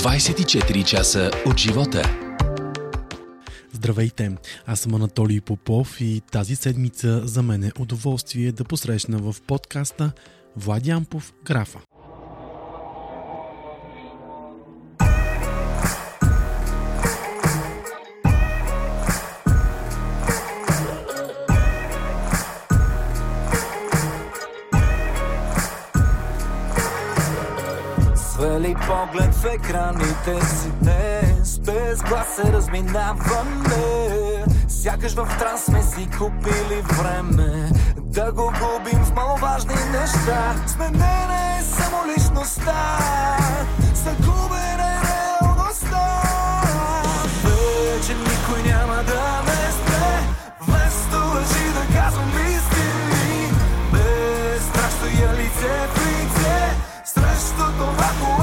24 часа от живота. Здравейте, аз съм Анатолий Попов и тази седмица за мен е удоволствие да посрещна в подкаста Влади Ампов Графа. Поглед в екраните си. Днес Без глас се разминаваме. Сякаш в транс сме си купили време Да го губим в маловажни неща. Сменена е само личността Загубена е реалността. Вече никой няма да ме спре Вместо лъжи да казвам истини. Без страх стоя лице в лице Срещу това, което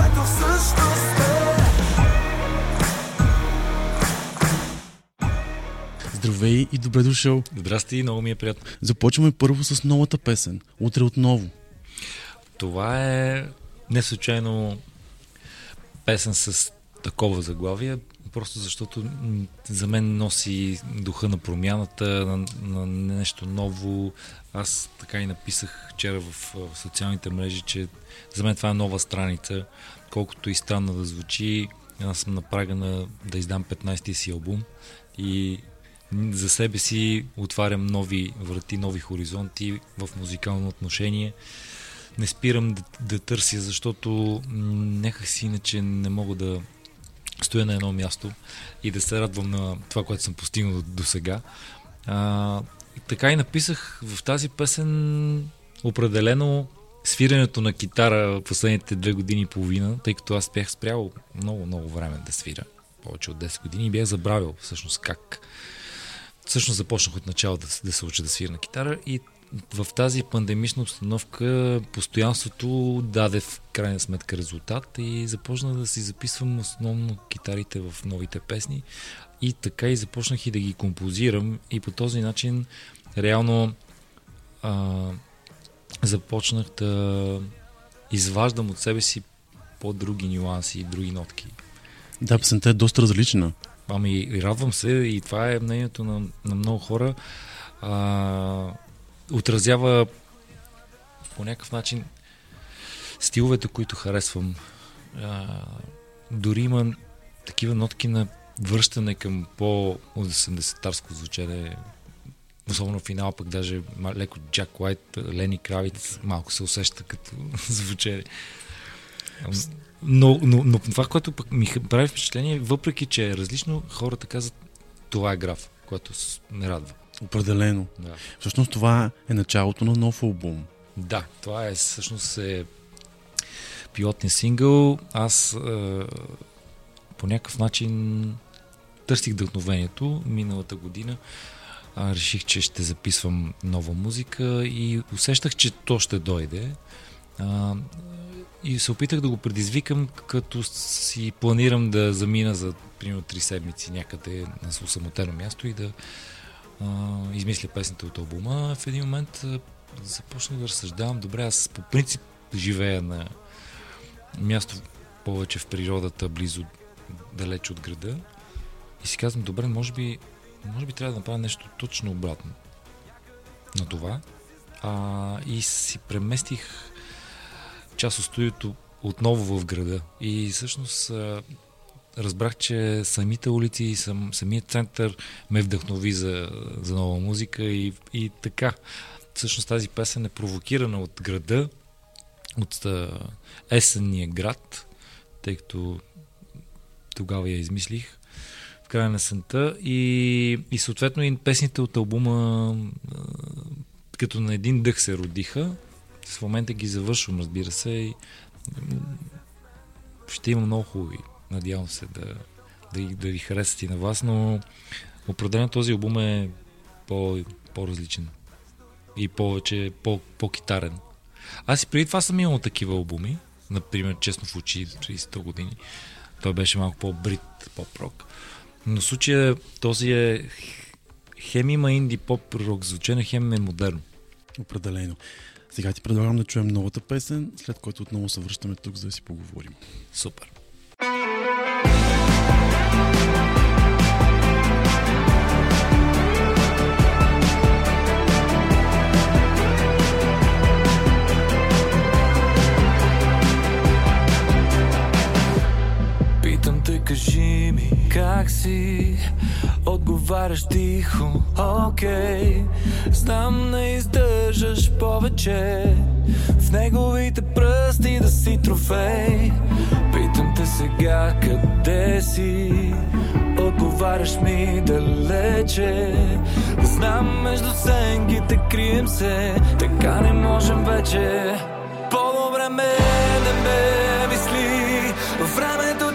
Здравей и добре дошъл. Здрасти, много ми е приятно. Започваме първо с новата песен. Утре отново. Това е не случайно песен с такова заглавие, просто защото за мен носи духа на промяната, на, на нещо ново. Аз така и написах вчера в, в социалните мрежи, че за мен това е нова страница. Колкото и странно да звучи, аз съм на прага на да издам 15-ти си албум и за себе си отварям нови врати, нови хоризонти в музикално отношение. Не спирам да, да търся, защото някак си иначе не мога да стоя на едно място и да се радвам на това, което съм постигнал до, до сега. А, така и написах в тази песен определено свирането на китара последните две години и половина, тъй като аз бях спрял много, много време да свиря. Повече от 10 години и бях забравил всъщност как всъщност започнах от начало да, да се уча да свира на китара и в тази пандемична обстановка постоянството даде в крайна сметка резултат и започнах да си записвам основно китарите в новите песни и така и започнах и да ги композирам и по този начин реално а, започнах да изваждам от себе си по-други нюанси и други нотки. Да, песента е доста различна. Ами, радвам се и това е мнението на, на много хора. А, отразява по някакъв начин стиловете, които харесвам. А, дори има такива нотки на връщане към по-80-тарско звучене. Особено финал, пък даже леко Джак Уайт, Лени Кравиц малко се усеща като звучене. Но, но, но това, което пък ми прави впечатление, въпреки че е различно, хората казват, това е граф, което ме радва. Определено. Да. Всъщност това е началото на нов албум. Да, това е всъщност е пилотния сингъл. Аз е, по някакъв начин търсих вдъхновението миналата година. А, реших, че ще записвам нова музика и усещах, че то ще дойде. А, и се опитах да го предизвикам, като си планирам да замина за примерно 3 седмици някъде на самотено място и да а, измисля песните от албума. В един момент започнах да разсъждавам. Добре, аз по принцип живея на място повече в природата, близо, далеч от града. И си казвам, добре, може би, може би трябва да направя нещо точно обратно на това. А, и си преместих част от студиото отново в града. И всъщност разбрах, че самите улици и сам, самият център ме вдъхнови за, за нова музика и, и така. Всъщност тази песен е провокирана от града, от есенния град, тъй като тогава я измислих в края на сента и, и съответно и песните от албума като на един дъх се родиха. В момента ги завършвам, разбира се, и ще има много хубави. Надявам се да, да, да ви харесат и на вас, но определено този албум е по, по-различен и повече по, по-китарен. Аз и преди това съм имал такива албуми, например Честно в очи преди 100 години. Той беше малко по-брит, по-прок. Но в случая този е хем има инди поп рок звучене, хем е модерно. Определено. Сега ти предлагам да чуем новата песен, след което отново се връщаме тук, за да си поговорим. Супер. Кажи ми как си? Отговаряш тихо, окей. Знам не издържаш повече. В неговите пръсти да си трофей. Питам те сега къде си? Отговаряш ми далече. Знам между сенките крием се. Така не можем вече. По-добре ме не ме мисли. Времето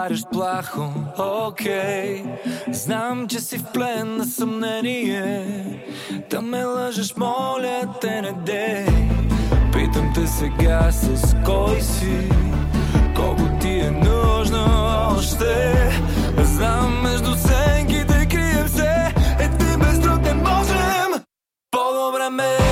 Отговаряш плахо, окей. Знам, че си в плен на съмнение. Да ме лъжеш, моля те не дей. Питам те сега с кой си Колко ти е нужно още. Знам между сенките крием се. Един без друг не можем. По-добре ме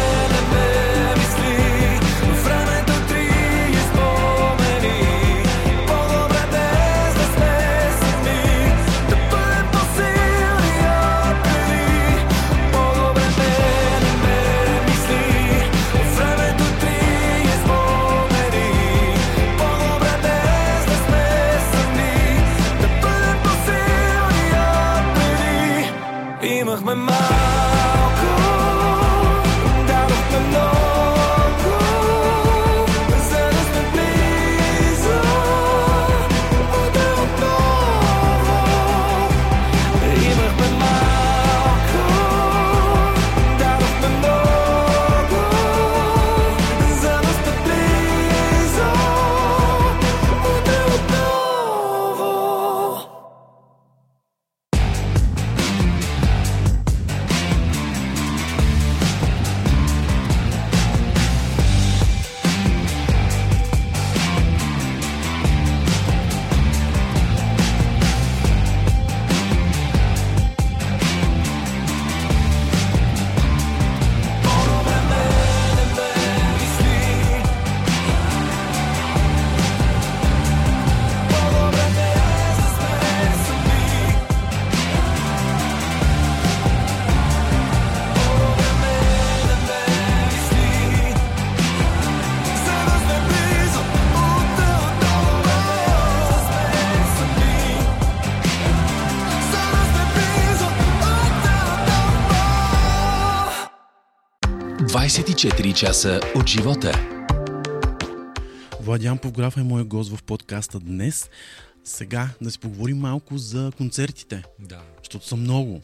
24 часа от живота. Владян Повграф е моят гост в подкаста днес. Сега да си поговорим малко за концертите, Да. защото са много.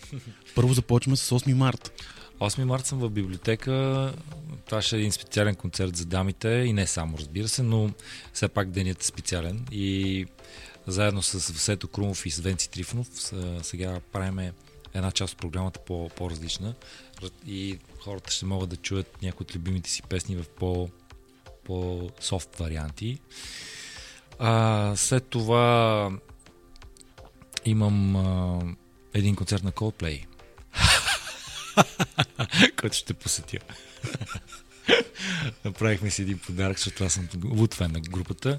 Първо започваме с 8 март. 8 марта съм в библиотека. Това ще е един специален концерт за дамите и не само, разбира се, но все пак денят е специален. И заедно с Всето Крумов и с Венци Трифонов сега правиме една част от програмата по, по-различна и хората ще могат да чуят някои от любимите си песни в по, по-софт варианти. А, след това имам а, един концерт на Coldplay, който ще посетя. Направихме си един подарък, защото аз съм луд на групата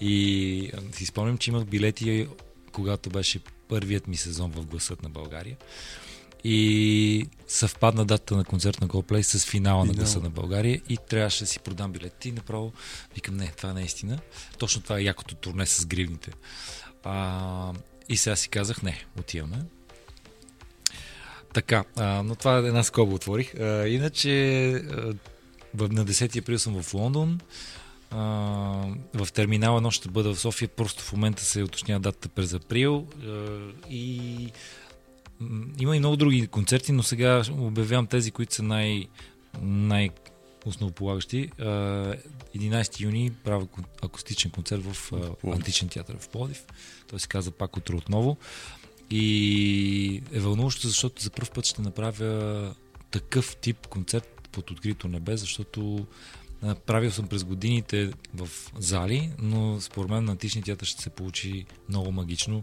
и си спомням, че имах билети, когато беше първият ми сезон в Гласът на България. И съвпадна дата на концерт на Coldplay с финала на. Гласа на България и трябваше да си продам билети и направо викам, не, това не е истина. Точно това е якото турне с гривните. А, и сега си казах, не, отиваме. Така, а, но това е една скоба отворих. А, иначе а, на 10 април съм в Лондон. А, в терминал едно ще бъда в София. Просто в момента се уточнява датата през април. А, и има и много други концерти, но сега обявявам тези, които са най, най основополагащи. А, 11 юни правя акустичен концерт в. Античен театър в Плодив. Той се казва пак утре отново. И е вълнуващо, защото за първ път ще направя такъв тип концерт под открито небе, защото правил съм през годините в зали, но според мен на антични театър ще се получи много магично.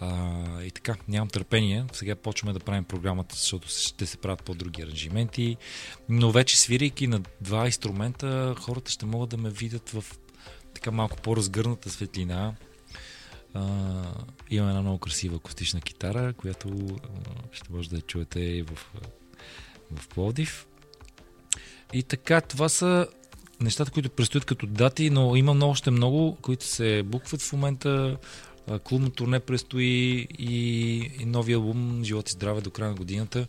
А, и така, нямам търпение. Сега почваме да правим програмата, защото ще се правят по-други аранжименти. Но вече свирайки на два инструмента, хората ще могат да ме видят в така малко по-разгърната светлина. А, имам една много красива акустична китара, която а, ще може да я чуете и в, в Пловдив. И така, това са нещата, които предстоят като дати, но има още много, които се букват в момента. Клубно турне предстои и, и новия албум Живот и здраве до края на годината.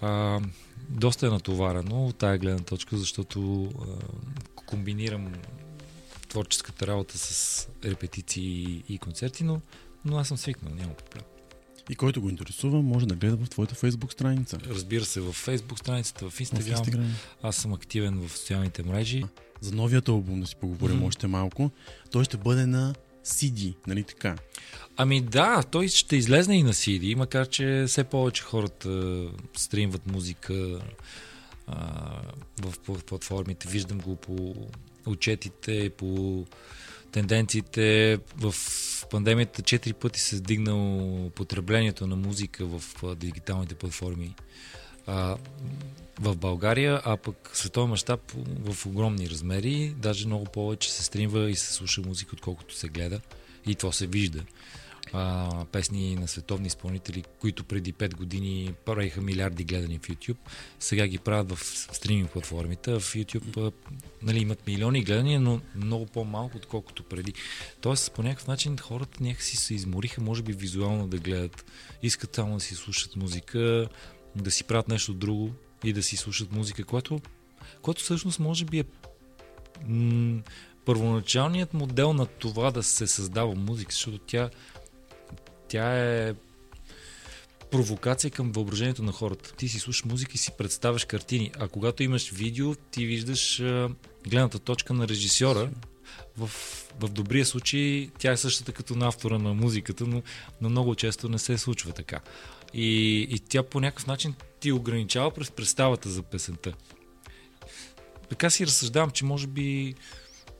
А, доста е натоварено от тая гледна точка, защото а, комбинирам творческата работа с репетиции и концерти, но, но аз съм свикнал, няма проблем. И който го интересува, може да гледа в твоята фейсбук страница. Разбира се, в фейсбук страницата, в Instagram. В Instagram. Аз съм активен в социалните мрежи. За новият албум да си поговорим mm-hmm. още малко. Той ще бъде на CD, нали така? Ами да, той ще излезне и на CD, макар че все повече хората стримват музика а, в платформите. Виждам го по отчетите, по тенденциите. В пандемията четири пъти се сдигнало потреблението на музика в дигиталните платформи а, в България, а пък световен мащаб в огромни размери. Даже много повече се стримва и се слуша музика, отколкото се гледа. И това се вижда а, песни на световни изпълнители, които преди 5 години правиха милиарди гледани в YouTube. Сега ги правят в стриминг платформите. В YouTube нали, имат милиони гледания, но много по-малко, отколкото преди. Тоест, по някакъв начин хората някакси се измориха, може би визуално да гледат. Искат само да си слушат музика, да си правят нещо друго и да си слушат музика, което, което всъщност може би е м- първоначалният модел на това да се създава музика, защото тя тя е провокация към въображението на хората. Ти си слушаш музика и си представяш картини, а когато имаш видео, ти виждаш а, гледната точка на режисьора. В, в добрия случай тя е същата като на автора на музиката, но, но много често не се случва така. И, и тя по някакъв начин ти ограничава през представата за песента. Така си разсъждавам, че може би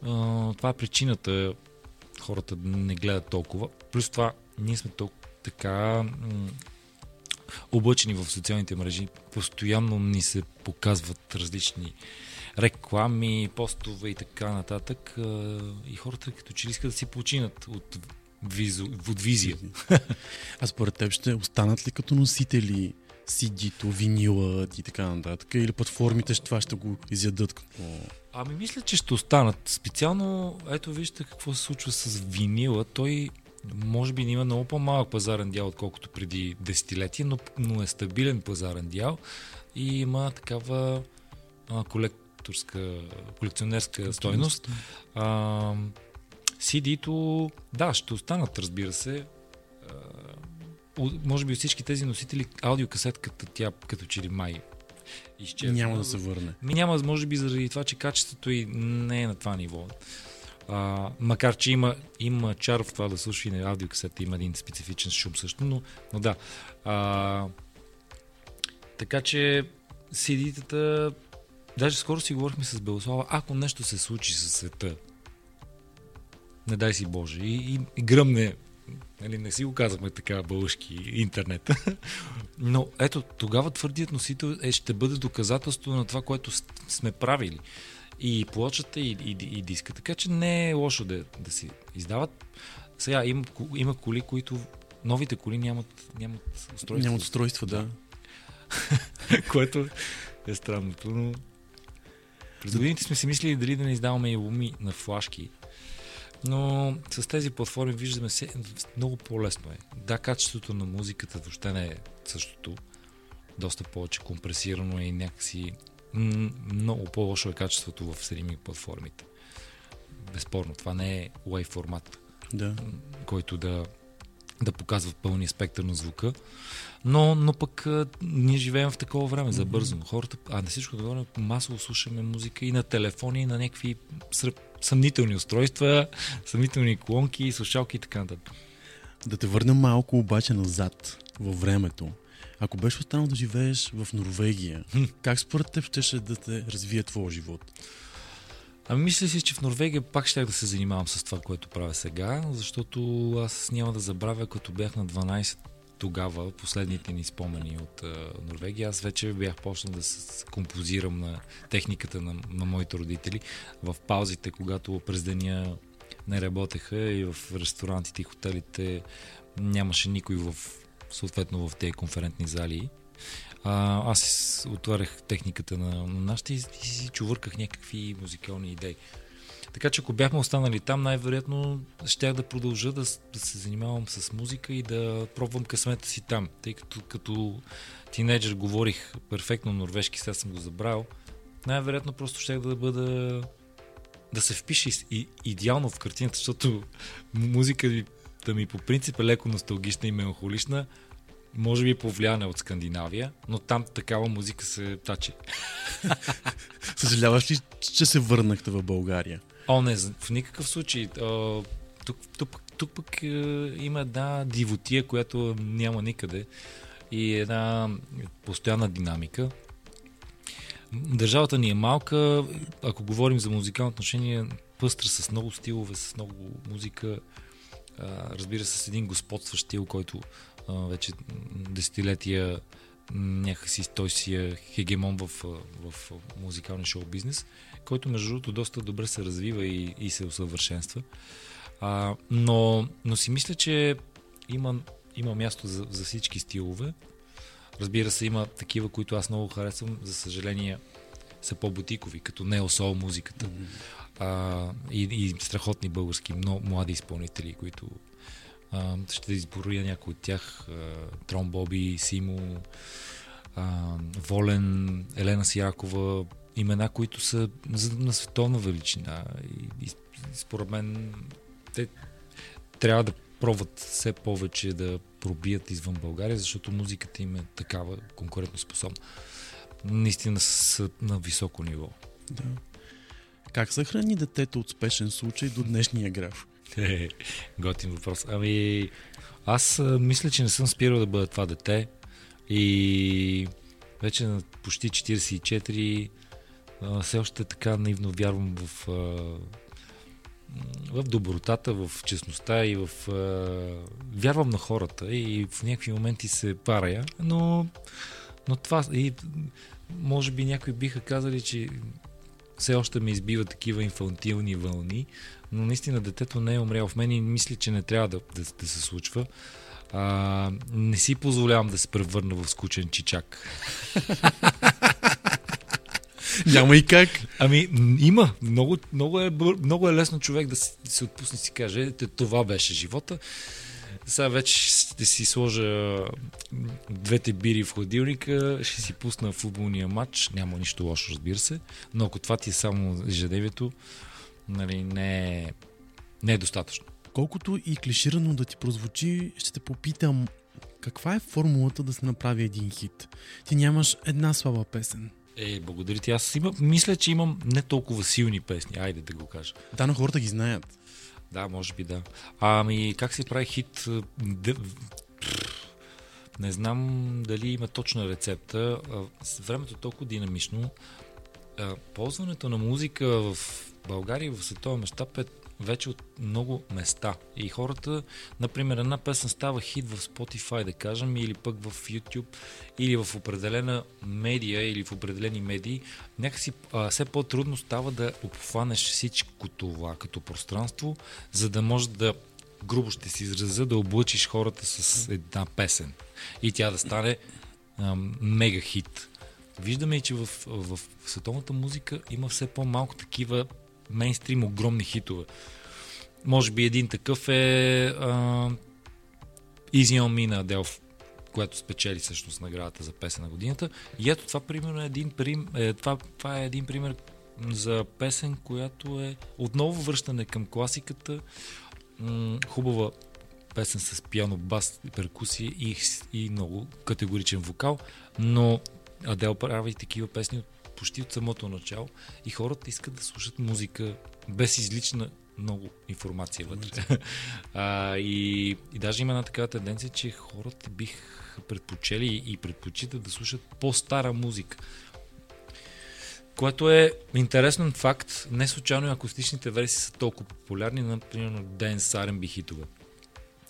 а, това е причината хората не гледат толкова. Плюс това ние сме толкова така облъчени в социалните мрежи. Постоянно ни се показват различни реклами, постове и така нататък. И хората като че ли искат да си починат от, визу, от визия. А според теб ще останат ли като носители CD-то, винила и така нататък? Или платформите ще това ще го изядат? Какво? Ами мисля, че ще останат. Специално, ето вижте какво се случва с винила. Той може би има много по-малък пазарен дял, отколкото преди десетилетия, но, но е стабилен пазарен дял и има такава а, колекторска, колекционерска стойност. А, CD-то, да, ще останат, разбира се. Може би всички тези носители, аудиокасетката, тя като че ли май изчезва. Няма да се върне. Ми няма, може би заради това, че качеството и не е на това ниво. А, макар, че има, има чар в това да слуша и на аудиокасета, има един специфичен шум също, но, но да. А, така че CD-тата, даже скоро си говорихме с Белослава, ако нещо се случи със света, не дай си Боже, и, и, и гръмне, нали, не си го казахме така български интернет, но ето, тогава твърдият носител е, ще бъде доказателство на това, което сме правили и плочата, и, и, и диска. Така че не е лошо да, да си издават. Сега има, има коли, които новите коли нямат, нямат устройства. Нямат устройства, да. Което е странното, но през годините сме си мислили дали да не издаваме и луми на флашки, но с тези платформи виждаме се, много по-лесно е. Да, качеството на музиката въобще не е същото. Доста повече компресирано е и някакси много по-лошо е качеството в стриминг платформите. Безспорно, това не е WAV формат, да. който да, да показва пълния спектър на звука. Но, но пък а, ние живеем в такова време, за бързо. Хората, а на всичко да масово слушаме музика и на телефони, и на някакви съмнителни устройства, съмнителни колонки, слушалки и така нататък. Да те върнем малко обаче назад във времето. Ако беше останал да живееш в Норвегия, как според теб щеше да те развие твоя живот? Ами мисля си, че в Норвегия пак ще да се занимавам с това, което правя сега, защото аз няма да забравя, като бях на 12 тогава, последните ни спомени от а, Норвегия, аз вече бях почнал да се композирам на техниката на, на моите родители в паузите, когато през деня не работеха и в ресторантите и хотелите нямаше никой в, съответно в тези конферентни зали. А, аз отварях техниката на, на нашите и, си чувърках някакви музикални идеи. Така че ако бяхме останали там, най-вероятно щях да продължа да, да се занимавам с музика и да пробвам късмета си там. Тъй като като тинейджър говорих перфектно норвежки, сега съм го забрал, най-вероятно просто щях да бъда да се впише идеално в картината, защото музика да ми по принцип е леко носталгична и меланхолична, може би повлияна от Скандинавия, но там такава музика се тачи. Съжаляваш ли, че се върнахте в България? О, не, в никакъв случай. Тук, тук, тук пък е, има една дивотия, която няма никъде и една постоянна динамика. Държавата ни е малка, ако говорим за музикално отношение, пъстра с много стилове, с много музика. Разбира се, с един господстващ стил, който вече десетилетия някакси той си е хегемон в, в музикалния шоу бизнес, който между другото доста добре се развива и, и се усъвършенства. А, но, но си мисля, че има, има място за, за всички стилове. Разбира се, има такива, които аз много харесвам. За съжаление, са по-бутикови, като неосол музиката. Mm-hmm. А, и, и страхотни български много млади изпълнители, които ще изборя някой от тях. Трон Боби, Симо, Волен, Елена Сиякова, имена, които са на световна величина. И, и според мен те трябва да пробват все повече да пробият извън България, защото музиката им е такава конкурентно способна. Наистина са на високо ниво. Да. Как съхрани детето от спешен случай до днешния граф? Готин въпрос. Ами, аз мисля, че не съм спирал да бъда това дете. И вече на почти 44 все още така наивно вярвам в, в добротата, в честността и в... Вярвам на хората. И в някакви моменти се парая, но, но това... И, може би някои биха казали, че все още ме избива такива инфантилни вълни, но наистина детето не е умряло в мен и мисля, че не трябва да, да, да се случва. А, не си позволявам да се превърна в скучен чичак. Няма и как. Ами, има. Много, много, е, много е лесно човек да се, да се отпусне и си каже, това беше живота. Сега вече ще си сложа двете бири в хладилника, ще си пусна футболния матч, няма нищо лошо, разбира се, но ако това ти е само ежедневието, нали, не, е, не е достатъчно. Колкото и клиширано да ти прозвучи, ще те попитам, каква е формулата да се направи един хит? Ти нямаш една слаба песен. Е, благодаря ти. Аз има, мисля, че имам не толкова силни песни. Айде да го кажа. Да, но хората ги знаят. Да, може би да. Ами, как се прави хит? Не знам дали има точна рецепта. Времето е толкова динамично. Ползването на музика в България в световен мащаб е вече от много места. И хората, например, една песен става хит в Spotify, да кажем, или пък в YouTube, или в определена медия, или в определени медии, някакси а, все по-трудно става да обхванеш всичко това като пространство, за да може да грубо ще си изразя, да облъчиш хората с една песен. И тя да стане а, мега хит. Виждаме че в, в световната музика има все по-малко такива мейнстрим огромни хитове. Може би един такъв е а, Easy on Me на Аделф, която спечели всъщност наградата за песен на годината. И ето това, примерно, е един, прим, е, това, това е един пример за песен, която е отново връщане към класиката. М- хубава песен с пиано, бас, перкусия и, и много категоричен вокал, но Адел прави такива песни от почти от самото начало и хората искат да слушат музика без излична много информация вътре. а, и, и даже има една такава тенденция, че хората бих предпочели и предпочитат да слушат по-стара музика. Което е интересен факт. Не случайно акустичните версии са толкова популярни, например, Ден R&B хитове.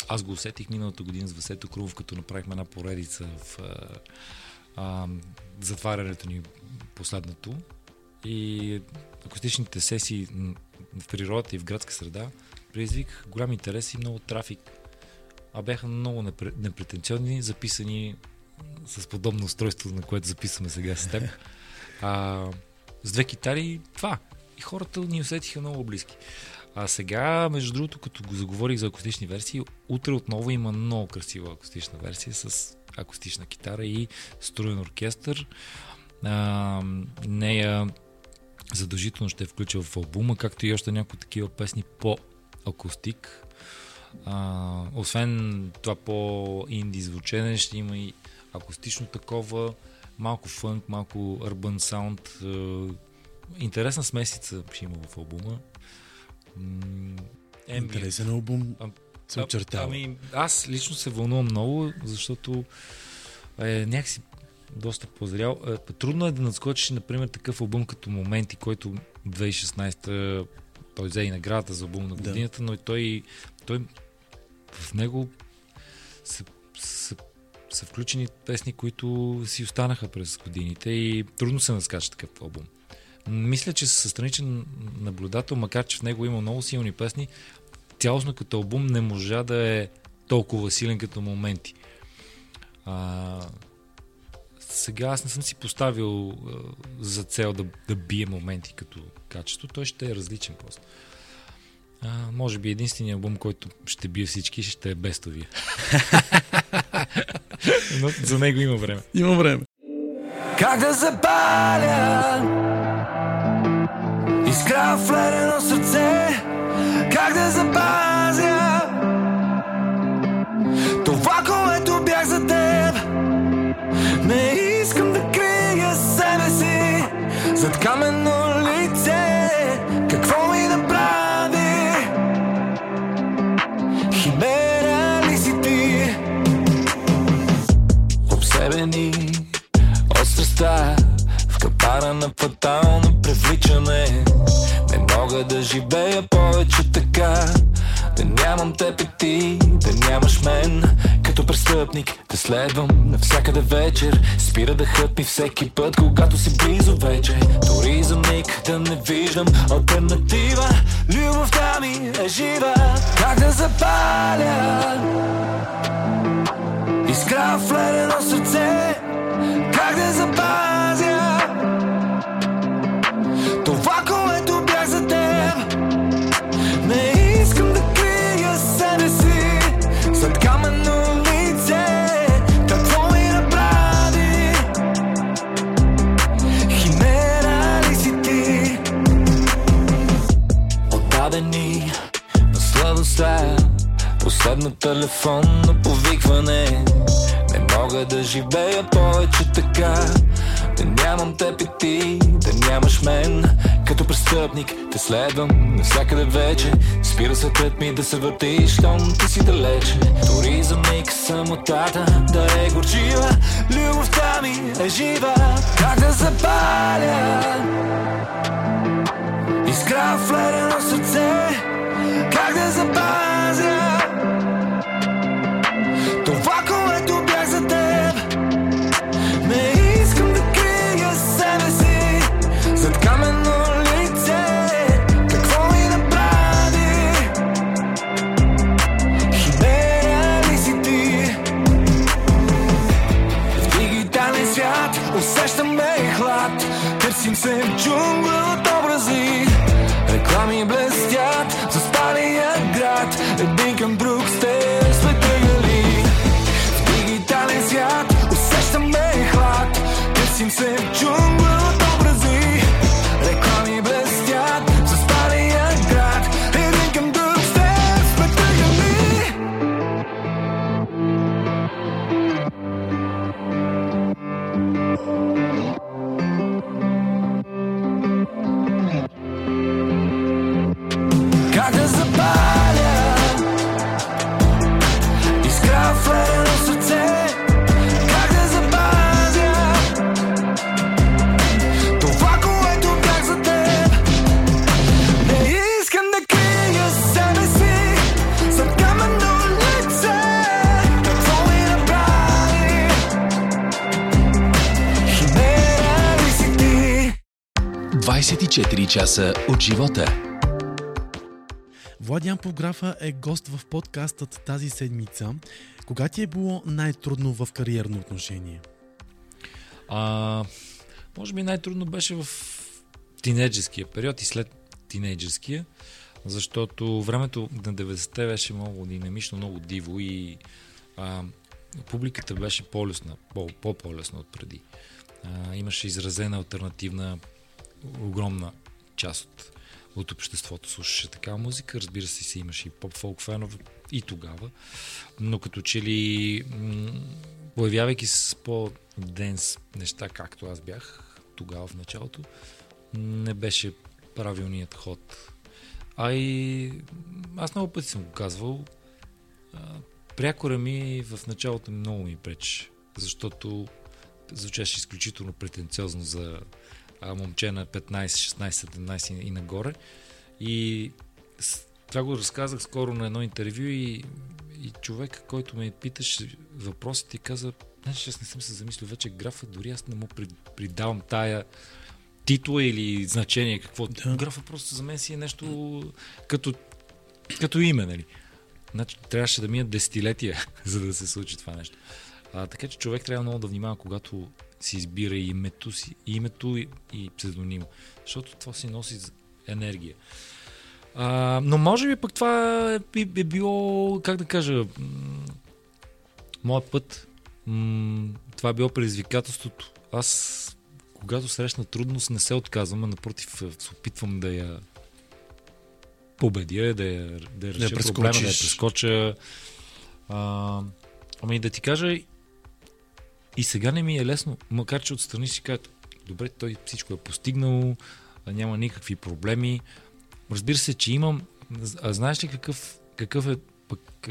Аз го усетих миналата година с Васето Крумов, като направихме една поредица в а, затварянето ни последното. И акустичните сесии в природата и в градска среда предизвик голям интерес и много трафик. А бяха много непретенциозни, записани с подобно устройство, на което записваме сега с теб. А, с две китари, това. И хората ни усетиха много близки. А сега, между другото, като го заговорих за акустични версии, утре отново има много красива акустична версия с акустична китара и струен оркестър. А, нея задължително ще включил в албума, както и още някои такива песни по акустик. А, освен това по-инди звучене, ще има и акустично такова, малко фънк, малко urban саунд. Интересна смесица ще има в албума. Е, Интересен албум се очертава. Ами, аз лично се вълнувам много, защото е някакси доста позрял. Е, трудно е да надскочиш, например, такъв албум като Моменти, който 2016 той взе и наградата за албум на годината, да. но и той, той в него са, са, са включени песни, които си останаха през годините и трудно се наскача такъв албум. Мисля, че със страничен наблюдател, макар че в него има много силни песни, цялостно като албум не можа да е толкова силен като моменти. А, сега аз не съм си поставил а, за цел да, да бие моменти като качество. Той ще е различен просто. А, може би единственият албум, който ще бие всички, ще е бестовия. Но за него има време. Има време. Как да запаля Искра в ледено сърце Как да запазя Това, което бях за теб? Не искам да крия себе си Зад каменно лице. Какво ми да прави Химера ли си ти? Обсебени от страста В капара на фатално привличане. Не мога да живея мен. Като престъпник да следвам навсякъде вечер. Спира дъхът ми всеки път, когато си близо вече. Дори за миг да не виждам. Альтернатива Любовта ми е жива. Как да запаля? Искра в ледено сърце. Как да запазя? Това, което сладостта Последно телефонно повикване. Не мога да живея повече така. Да нямам теб и ти, да нямаш мен. Като престъпник те следвам навсякъде вече. Спира светът ми да се върти, щом ти си далече. Дори за миг самотата да е горчива. Любовта ми е жива. Как да запаля Искра в ледено сърце как да запазя това, часа от живота. Влади Ампографа е гост в подкастът тази седмица. Кога ти е било най-трудно в кариерно отношение? А, може би най-трудно беше в тинейджерския период и след тинейджерския, защото времето на 90-те беше много динамично, много диво и а, публиката беше по-лесна, по-по-лесна от преди. А, имаше изразена альтернативна огромна част от, от обществото слушаше такава музика. Разбира се, си имаше и поп-фолк фенове и тогава. Но като че ли м- появявайки се с по-денс неща, както аз бях тогава в началото, не беше правилният ход. А и аз много пъти съм го казвал, прякора ми в началото много ми прече, защото звучеше изключително претенциозно за а, момче на 15, 16, 17 и нагоре. И това го разказах скоро на едно интервю и, и човек, който ме питаше въпросите каза, значи аз не съм се замислил вече графа, дори аз не му придавам тая титла или значение, какво. Да. Графа просто за мен си е нещо като, като име, нали? Значи трябваше да минат десетилетия, за да се случи това нещо. А, така че човек трябва много да внимава, когато си избира и името, си, името и, и псевдонима. Защото това си носи енергия. А, но може би пък това е, е било, как да кажа, моят път. М- това е било предизвикателството. Аз, когато срещна трудност, не се отказвам, а напротив, се опитвам да я победя, да я, да я реша да проблема, да я прескоча. А, ами да ти кажа, и сега не ми е лесно, макар че отстрани си кажат, добре, той всичко е постигнал, няма никакви проблеми. Разбира се, че имам. А знаеш ли какъв, какъв е пък,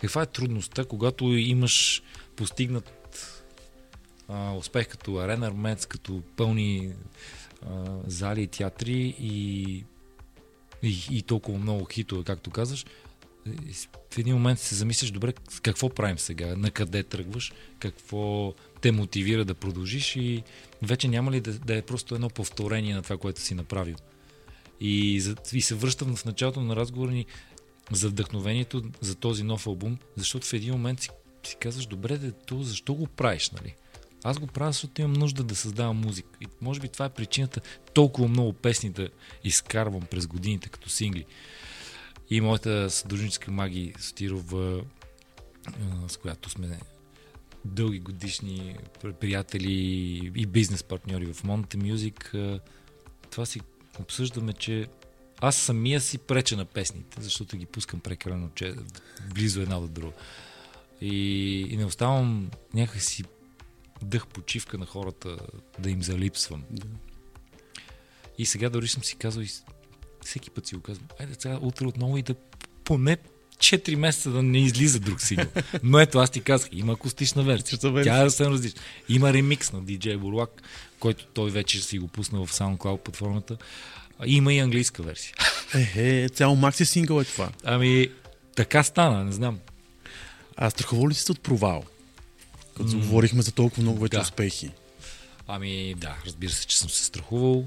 каква е трудността, когато имаш постигнат а, успех като Арена Армец, като пълни а, зали и театри и, и, и толкова много хитове, както казваш, в един момент се замислиш, добре, какво правим сега, на къде тръгваш, какво те мотивира да продължиш и вече няма ли да, да е просто едно повторение на това, което си направил. И, и се връщам в началото на разговора ни за вдъхновението за този нов албум, защото в един момент си, си казваш, добре, де, то защо го правиш, нали? Аз го правя, защото имам нужда да създавам музика. И може би това е причината толкова много песни да изкарвам през годините като сингли. И моята съдружническа маги Стирова, с която сме дълги годишни приятели и бизнес партньори в Monte Music, това си обсъждаме, че аз самия си преча на песните, защото ги пускам прекалено че, близо една до друга. И, и не оставам някакси дъх почивка на хората да им залипсвам. Да. И сега дори съм си казал, всеки път си го казвам, айде сега утре отново и да поне 4 месеца да не излиза друг сингъл. Но ето, аз ти казах, има акустична версия. Тя е съвсем различна. Има ремикс на DJ Бурлак, който той вече си го пусна в SoundCloud платформата. Има и английска версия. Ехе, цяло макси сингъл е това. Ами, така стана, не знам. А страхувал ли сте от провал? Като mm. говорихме за толкова много вече да. успехи. Ами, да, разбира се, че съм се страхувал.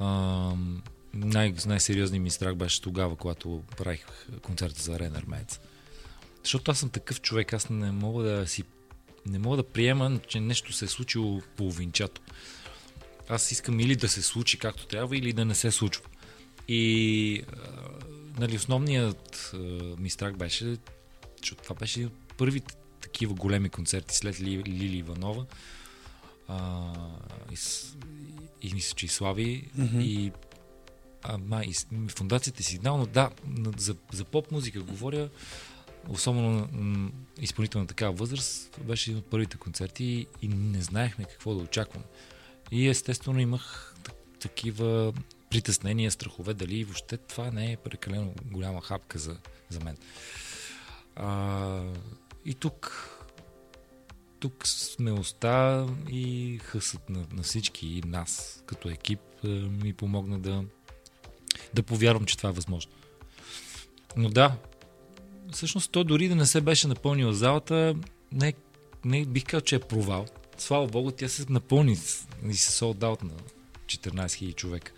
Ам, най- най-сериозният ми страх беше тогава, когато правих концерта за Ренер Мец. Защото аз съм такъв човек, аз не мога да си не мога да приема, че нещо се е случило половинчато. Аз искам или да се случи както трябва, или да не се случва. И нали, основният ми страх беше, че това беше един от първите такива големи концерти след Ли, Лили Иванова. А, и, и мисля, че и Слави. Mm-hmm. И Ама и фундацията Сигнал, но да, за, за поп музика говоря, особено м- изпълнител на такава възраст, беше един от първите концерти и не знаехме какво да очакваме. И естествено имах такива притеснения, страхове, дали въобще това не е прекалено голяма хапка за, за мен. А, и тук тук смелостта и хъсът на, на всички и нас като екип ми помогна да, да повярвам, че това е възможно. Но да, всъщност той дори да не се беше напълнил залата, не, не бих казал, че е провал. Слава Богу, тя се напълни и се out на, 14 000 човека.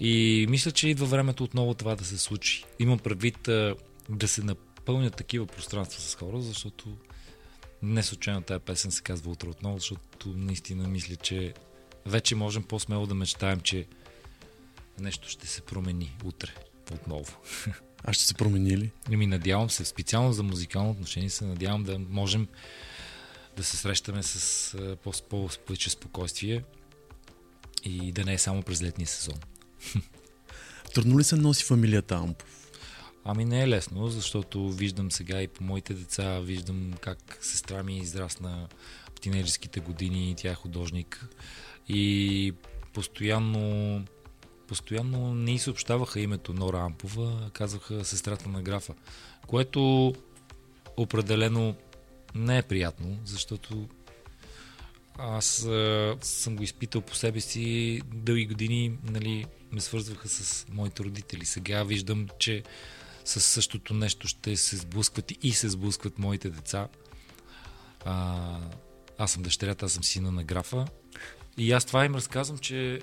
И мисля, че идва времето отново това да се случи. Имам предвид да се напълнят такива пространства с хора, защото не случайно тази песен се казва утре отново, защото наистина мисля, че вече можем по-смело да мечтаем, че нещо ще се промени утре отново. А ще се промени ли? Ами надявам се, специално за музикално отношение се надявам да можем да се срещаме с по-повече спокойствие и да не е само през летния сезон. Трудно ли се носи фамилията Ампов? Ами не е лесно, защото виждам сега и по моите деца, виждам как сестра ми израсна в тинейджерските години, тя е художник и постоянно постоянно не и съобщаваха името Нора Ампова, казваха сестрата на графа, което определено не е приятно, защото аз а, съм го изпитал по себе си дълги години, нали, ме свързваха с моите родители. Сега виждам, че с същото нещо ще се сблъскват и се сблъскват моите деца. А, аз съм дъщерята, аз съм сина на графа. И аз това им разказвам, че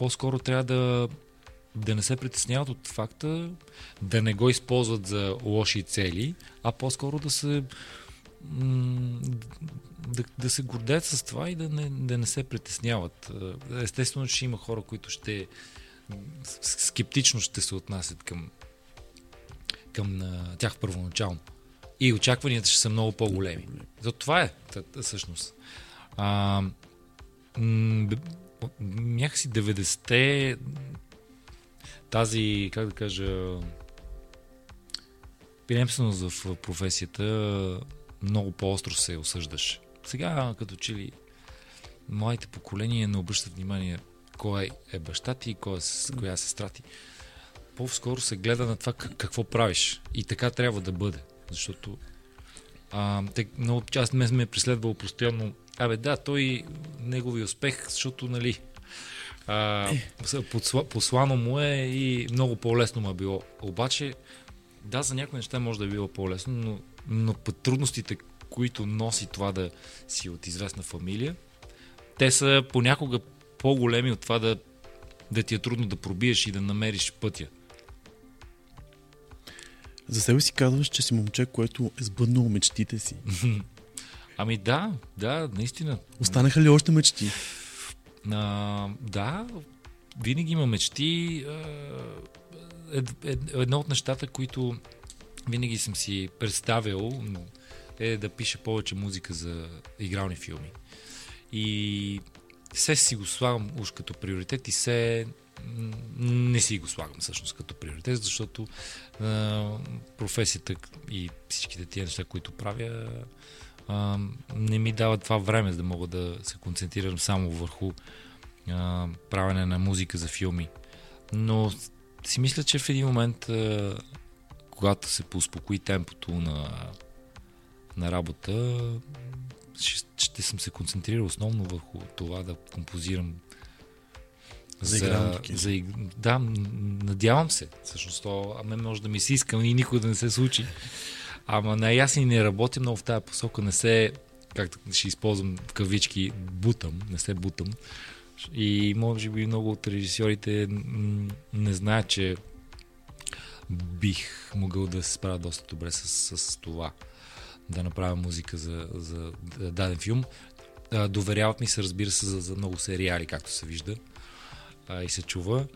по-скоро трябва да, да не се притесняват от факта, да не го използват за лоши цели, а по-скоро да се да, да се гордеят с това и да не, да не се притесняват. Естествено, че има хора, които ще скептично ще се отнасят към, към тях първоначално. И очакванията ще са много по-големи. За това е всъщност. А, някакси 90-те тази, как да кажа, приемственост в професията много по-остро се осъждаш. Сега, като че ли моите поколения не обръщат внимание кой е баща ти, кой е, коя е сестра ти. По-скоро се гледа на това какво правиш. И така трябва да бъде. Защото а, те, много част ме ме е преследвал постоянно Абе да, той негови успех, защото нали а, посла, послано му е и много по-лесно му е било. Обаче, да, за някои неща може да е било по-лесно, но, но по трудностите, които носи това да си от известна фамилия, те са понякога по-големи от това да, да ти е трудно да пробиеш и да намериш пътя. За себе си казваш, че си момче, което е сбъднало мечтите си. Ами да, да, наистина. Останаха ли още мечти? А, да, винаги има мечти. Ед, ед, едно от нещата, които винаги съм си представил е да пиша повече музика за игрални филми. И се си го слагам уж като приоритет и се не си го слагам всъщност като приоритет, защото а, професията и всичките тия неща, които правя, а, не ми дава това време, за да мога да се концентрирам само върху а, правене на музика за филми. Но си мисля, че в един момент, а, когато се поуспокои темпото на, на работа, ще, ще съм се концентрирал основно върху това да композирам за, за, за Да, надявам се. Всъщност, то, а мен може да ми се иска и никога да не се случи. Ама не, аз и не работя много в тази посока, не се, както ще използвам в кавички, бутам, не се бутам. И може би много от режисьорите не знаят, че бих могъл да се справя доста добре с, с това. Да направя музика за, за даден филм. Доверяват ми се, разбира се, за, за много сериали, както се вижда и се чува.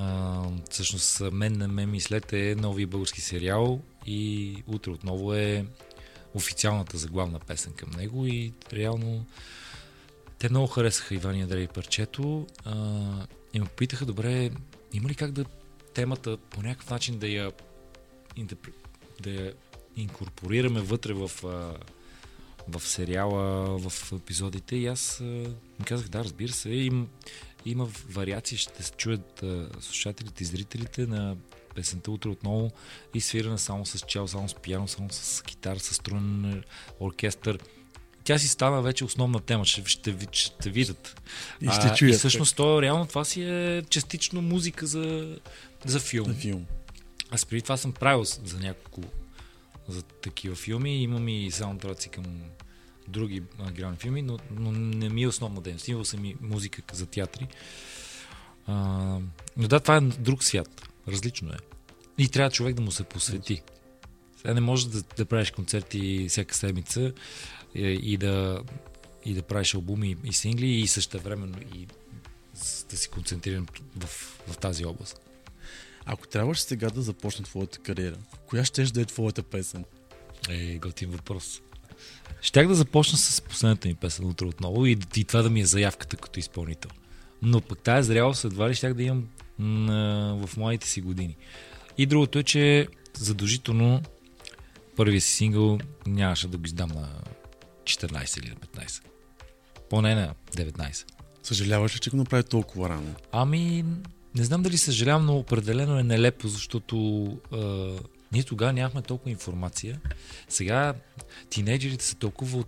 А, всъщност, мен на мен мислете е нови български сериал и утре отново е официалната заглавна песен към него и реално те много харесаха Иван и Андрей парчето. А, и ме попитаха, добре, има ли как да темата по някакъв начин да я да я инкорпорираме вътре в, в сериала, в епизодите? И аз ми казах, да, разбира се, им, има вариации, ще се чуят слушателите и зрителите на песента утре отново и свирана само с чел, само с пиано, само с китар, с струнен оркестър. Тя си стана вече основна тема, ще, ще, ще видят. И ще чуят. И всъщност то, реално това си е частично музика за, за филм. За филм. Аз преди това съм правил за няколко за такива филми. Имам и саундтраци към други а, грани филми, но, но не ми е основна дейност. Имал съм и музика за театри. А, но да, това е друг свят. Различно е. И трябва човек да му се посвети. Сега не можеш да, да правиш концерти всяка седмица и, и да, и да правиш албуми и сингли и също времено и да си концентриран в, в тази област. Ако трябваше сега да започне твоята кариера, коя ще да е твоята песен? Е, готин въпрос. Щях да започна с последната ми песен утре отново и, и това да ми е заявката като изпълнител. Но пък тази зрялост едва ли щях да имам м- в моите си години. И другото е, че задължително първия си сингъл нямаше да го издам на 14 или на 15. Поне на 19. Съжаляваш ли, че го направи толкова рано? Ами, не знам дали съжалявам, но определено е нелепо, защото а, ние тогава нямахме толкова информация. Сега тинейджерите са толкова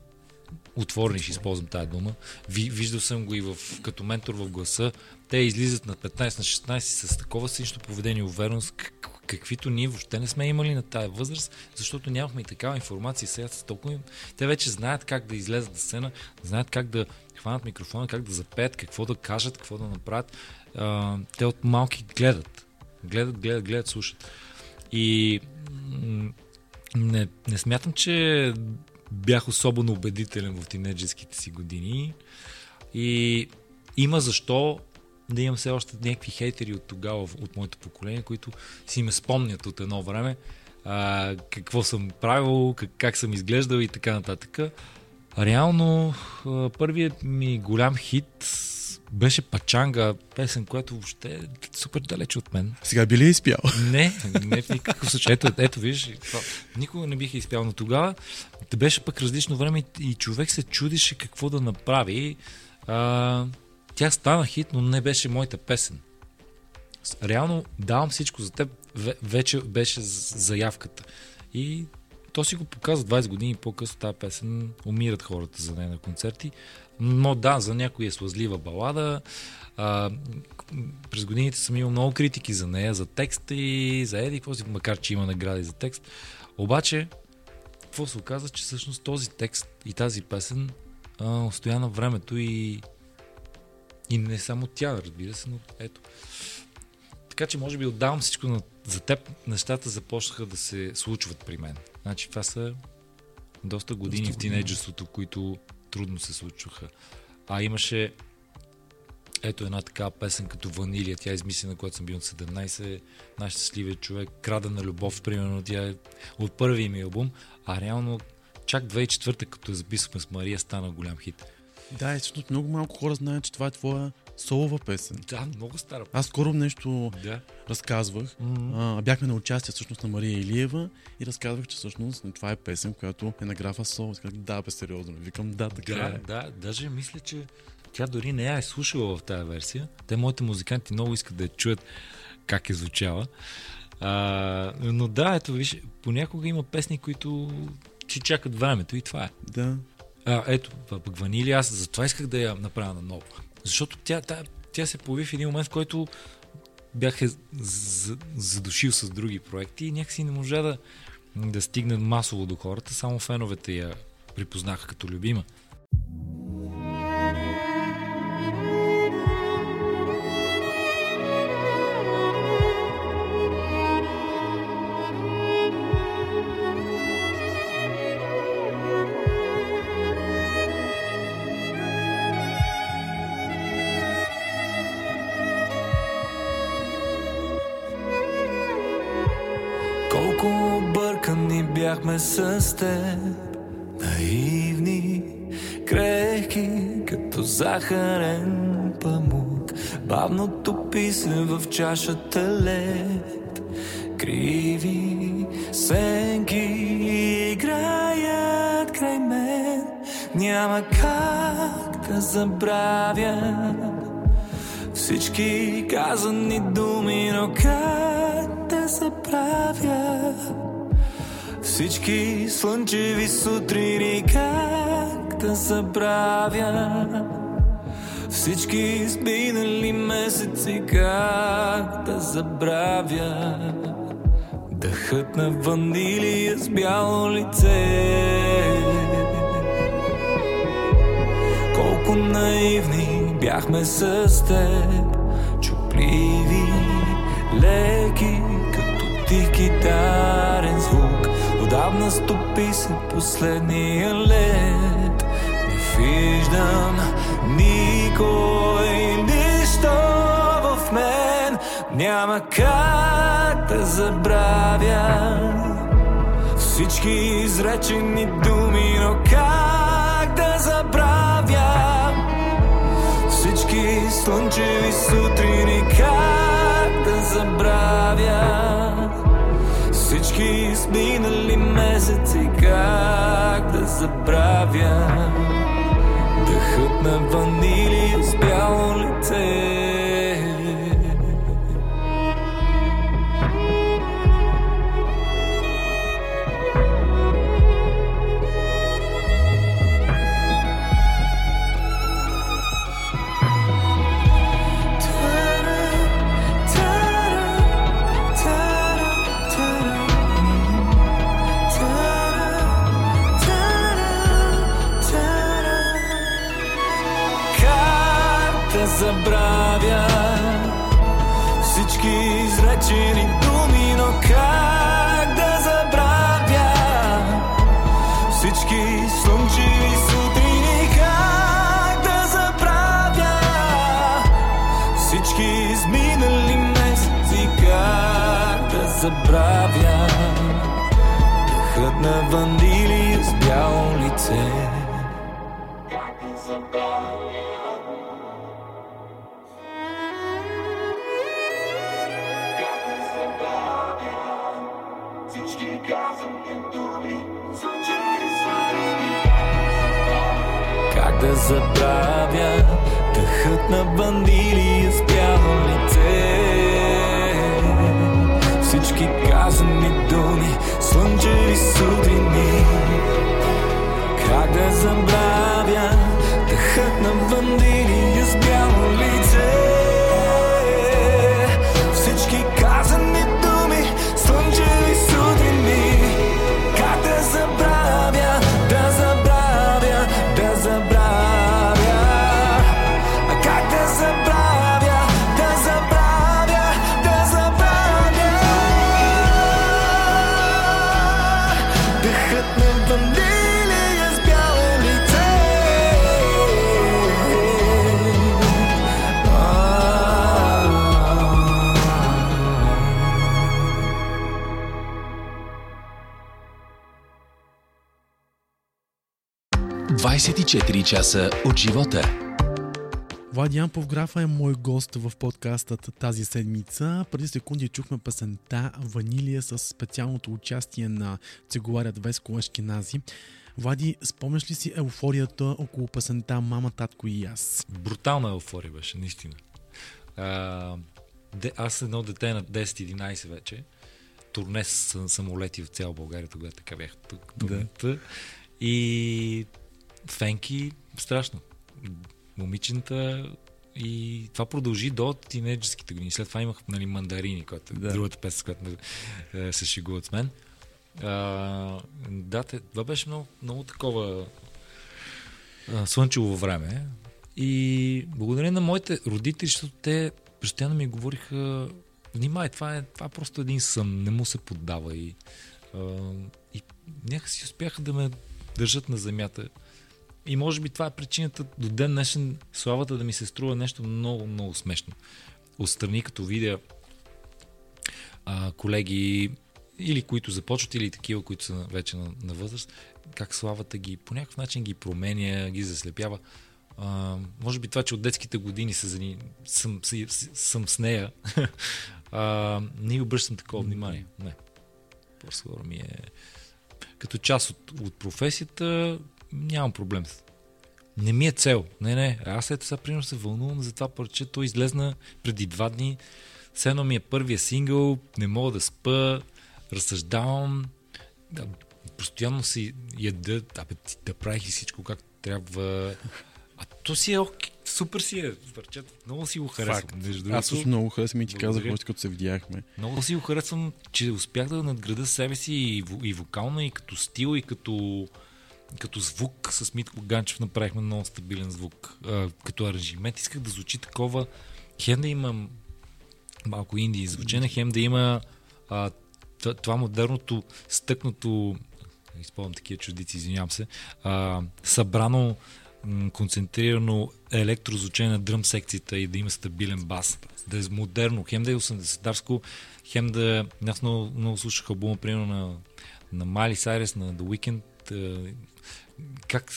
отворени, ще използвам тази дума. Ви, виждал съм го и в, като ментор в гласа. Те излизат на 15, на 16 с такова синщо поведение, увереност, как, каквито ние въобще не сме имали на тази възраст, защото нямахме и такава информация. Сега са толкова... Те вече знаят как да излезат на сцена, знаят как да хванат микрофона, как да запеят, какво да кажат, какво да направят. Те от малки гледат. Гледат, гледат, гледат, слушат. И не, не смятам, че бях особено убедителен в тинеджерските си години. И има защо да имам все още някакви хейтери от тогава, от моето поколение, които си ме спомнят от едно време а, какво съм правил, как, как съм изглеждал и така нататък. Реално, първият ми голям хит беше Пачанга, песен, която въобще е супер далеч от мен. Сега би ли изпял? Не, не в никакъв случай. Ето, ето виж, никога не бих изпял, но тогава да беше пък различно време и човек се чудеше какво да направи. А, тя стана хит, но не беше моята песен. Реално давам всичко за теб, вече беше заявката. И то си го показва 20 години по-късно тази песен. Умират хората за нея на концерти. Но да, за някои е слазлива балада. А, през годините съм имал много критики за нея, за текста и за Еди, какво си, макар че има награди за текст. Обаче, какво се оказа, че всъщност този текст и тази песен а, устоя на времето и, и не само тя, разбира се, но ето. Така че може би отдавам всичко на, за теб, нещата започнаха да се случват при мен. Значи това са доста години доста в тинейджерството, които трудно се случваха. А имаше ето една така песен като Ванилия, тя е измислена, когато съм бил от 17, най-щастливия човек, Крада на любов, примерно, тя е от първия ми албум, а реално чак 2004 като записахме с Мария, стана голям хит. Да, защото много малко хора знаят, че това е твоя солова песен. Да, много стара. Аз скоро нещо да. разказвах. Mm-hmm. А, бяхме на участие всъщност на Мария Илиева и разказвах, че всъщност това е песен, която е на графа. Сказах, да, бе, сериозно. Викам, да, така да, е. Да, даже мисля, че тя дори не я е слушала в тази версия. Те, моите музиканти, много искат да я чуят как е звучала. А, но да, ето виж, понякога има песни, които че чакат времето и това е. Да. А, ето, пък Ванили, аз затова исках да я направя на ново. Защото тя, тя, тя се появи в един момент, в който бях е задушил с други проекти и някакси не можа да, да стигне масово до хората, само феновете я припознаха като любима. Теб. Наивни, крехки, като захарен памук. Бавно топи се в чашата лед. Криви сенки играят край мен. Няма как да забравя Всички казани думи, но как да забравя всички слънчеви сутрини как да забравя. Всички изминали месеци как да забравя. Дъхът на ванилия с бяло лице. Колко наивни бяхме с теб Чупливи, леки, като ти звук Отдавна стопи се последния лед. Не виждам никой, нищо в мен. Няма как да забравя всички изречени думи, но как да забравя всички слънчеви сутрини, как да забравя всички изминали месеци, как да забравя дъхът на ванилия с бяло лице. Забравя. Дъхът на вандилия с бяло лице. Всички казани думи, слънчеви сутрини. Как да забравя? Дъхът на вандилия с часа от живота. Влади Янпов графа е мой гост в подкаста тази седмица. Преди секунди чухме песента Ванилия с специалното участие на цигуларят Веско Ашкенази. Влади, спомняш ли си еуфорията около песента Мама, татко и аз? Брутална еуфория беше, наистина. А, де, аз едно дете на 10-11 вече. Турне с самолети в цяла България, тогава така бях тук. турнета. И фенки, страшно. Момичета и това продължи до тинейджерските години. След това имах нали, мандарини, която е Да. другата песен, която е, се шегуват с мен. А, да, те, това беше много, много такова а, слънчево време. И благодаря на моите родители, защото те постоянно ми говориха внимай, това е, това е просто един сън, не му се поддава. И, а, и някакси успяха да ме държат на земята. И може би това е причината до ден днешен славата да ми се струва нещо много, много смешно. Отстрани като видя а, колеги или които започват, или такива, които са вече на, на възраст, как славата ги по някакъв начин ги променя, ги заслепява. А, може би това, че от детските години са, зани... съм, съм, съм с нея, а, не обръщам такова внимание. Не. По-скоро ми е като част от, от професията нямам проблем. Не ми е цел. Не, не. Аз ето сега примерно се вълнувам за това парче. То излезна преди два дни. Все едно ми е първия сингъл. Не мога да спа. Разсъждавам. Да, постоянно си яда. Абе, да правих и всичко както трябва. А то си е ок. Супер си е. Парчето. Много си го харесвам. Между Аз също много харесвам и ти казах, още като се видяхме. много си го харесвам, че успях да надграда себе си и, и вокално, и като стил, и като като звук с Митко Ганчев направихме много стабилен звук. А, като аранжимент исках да звучи такова. Хем да има малко инди звучене, хем да има а, това модерното, стъкнато, използвам такива чудици, извинявам се, а, събрано концентрирано електрозвучение на дръм секцията и да има стабилен бас. Да е модерно. Хем да е 80-тарско, хем да... Аз много, много слушах албума, примерно на, на Мали Сайрес, на The Weeknd. Как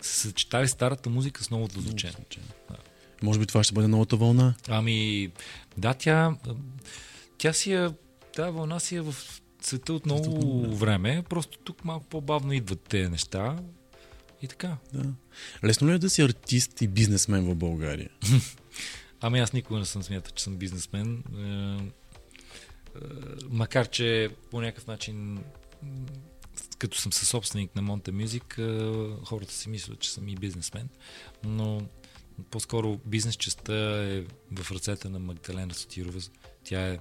се съчетали старата музика с новото звучение. Да. Може би това ще бъде новата вълна? Ами, да, тя, тя си е, тази вълна си е в света от много време, просто тук малко по-бавно идват тези неща. И така. Да. Лесно ли е да си артист и бизнесмен в България? ами аз никога не съм смятал, че съм бизнесмен. Е, е, макар, че по някакъв начин като съм съсобственик на Music, е, хората си мислят, че съм и бизнесмен. Но по-скоро бизнес частта е в ръцете на Магдалена Сотирова. Тя е,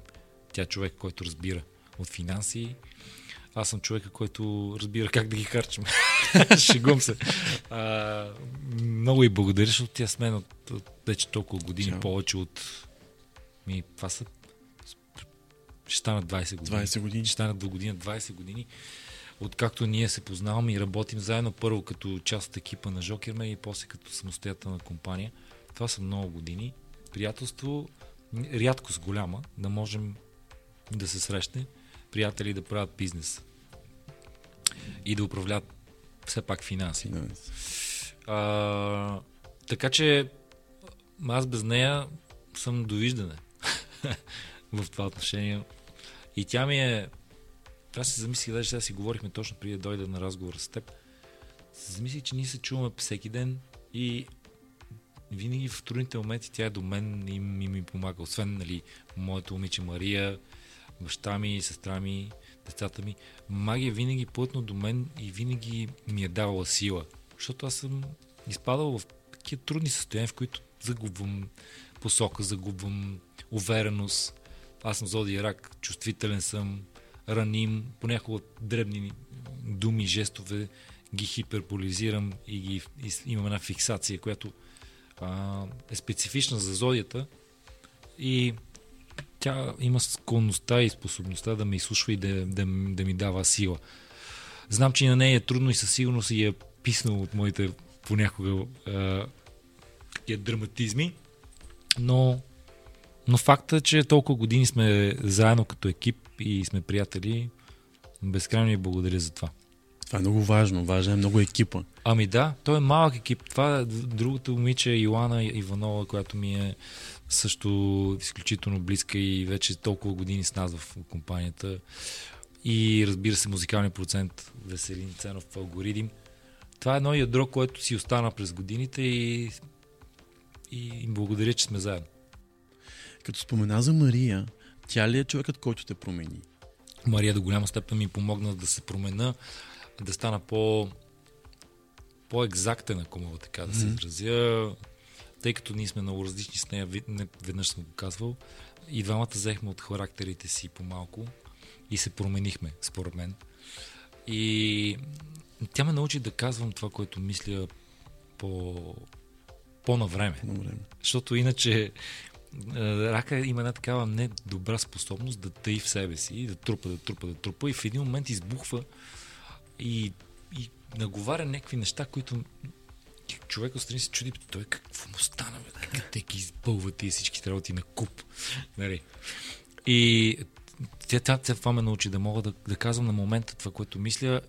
тя е човек, който разбира от финанси, аз съм човека, който разбира как да ги харчим. Шегум се. А, много и благодаря, защото тя с мен от, от вече толкова години, Чао. повече от... Ми, това са... Ще станат 20 години. 20 години. Ще станат до година 20 години. Откакто ние се познаваме и работим заедно, първо като част от екипа на Жокерме и после като самостоятелна компания. Това са много години. Приятелство, рядкост голяма, да можем да се срещне приятели да правят бизнес и да управляват все пак финанси. Nice. А, така че аз без нея съм довиждане в това отношение. И тя ми е... Аз се замислих, даже сега си говорихме точно преди да дойда на разговор с теб. Се замислих, че ние се чуваме всеки ден и винаги в трудните моменти тя е до мен и ми, ми помага. Освен, нали, моето момиче Мария, баща ми, сестра ми, децата ми. Магия винаги плътно до мен и винаги ми е давала сила. Защото аз съм изпадал в такива трудни състояния, в които загубвам посока, загубвам увереност. Аз съм зодия рак, чувствителен съм, раним, понякога дребни думи, жестове ги хиперполизирам и, ги, и имам една фиксация, която а, е специфична за зодията и тя има склонността и способността да ме изслушва и да, да, да ми дава сила. Знам, че на нея е трудно и със сигурност и е писнал от моите понякога е, драматизми, но, но факта, е, че толкова години сме заедно като екип и сме приятели, безкрайно ви благодаря за това. Това е много важно. Важен е много екипа. Ами да, той е малък екип. Това е другото момиче, Йоана Иванова, която ми е също изключително близка и вече толкова години с нас в компанията. И разбира се, музикалния процент Веселин Ценов в алгоритм. Това е едно ядро, което си остана през годините и, и им благодаря, че сме заедно. Като спомена за Мария, тя ли е човекът, който те промени? Мария до голяма степен ми помогна да се промена, да стана по по-екзактен, ако мога така да се изразя, тъй като ние сме много различни с нея, не веднъж съм го казвал, и двамата взехме от характерите си по-малко и се променихме, според мен. И тя ме научи да казвам това, което мисля по, по-навреме. време. Защото иначе рака има една такава недобра способност да тъи в себе си, да трупа, да трупа, да трупа и в един момент избухва и, и наговаря някакви неща, които човек отстрани се чуди, той какво му стана, бе? Как те ги избълват тия всички работи на куп. Нали? И тя, тя, тя това ме научи да мога да, да казвам на момента това, което мисля,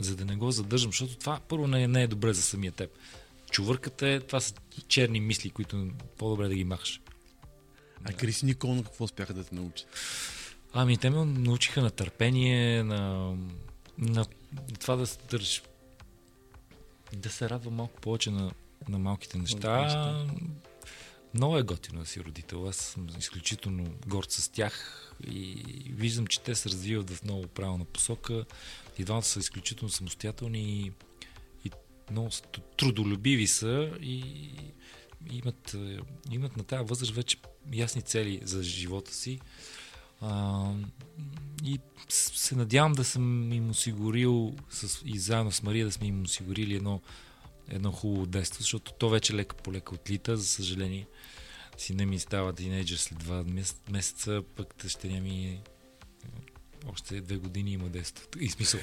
за да не го задържам, защото това първо не, не е добре за самия теб. Чувърката е, това са черни мисли, които по-добре да ги махаш. А да. Крис Николно какво успяха да те научи? Ами, те ме научиха на търпение, на, на това да държиш да се радва малко повече на, на малките неща. Много е готино да си родител. Аз съм изключително горд с тях и виждам, че те се развиват в много правилна посока. И двамата са изключително самостоятелни и, и много трудолюбиви са и имат, имат на тази възраст вече ясни цели за живота си. А, и се надявам да съм им осигурил с, и заедно с Мария да сме им осигурили едно, едно хубаво детство, защото то вече лека по лека отлита, за съжаление. Сина ми става тинейджър след два мес- месеца, пък дъщеря ми е, още две години има детство. И смисъл.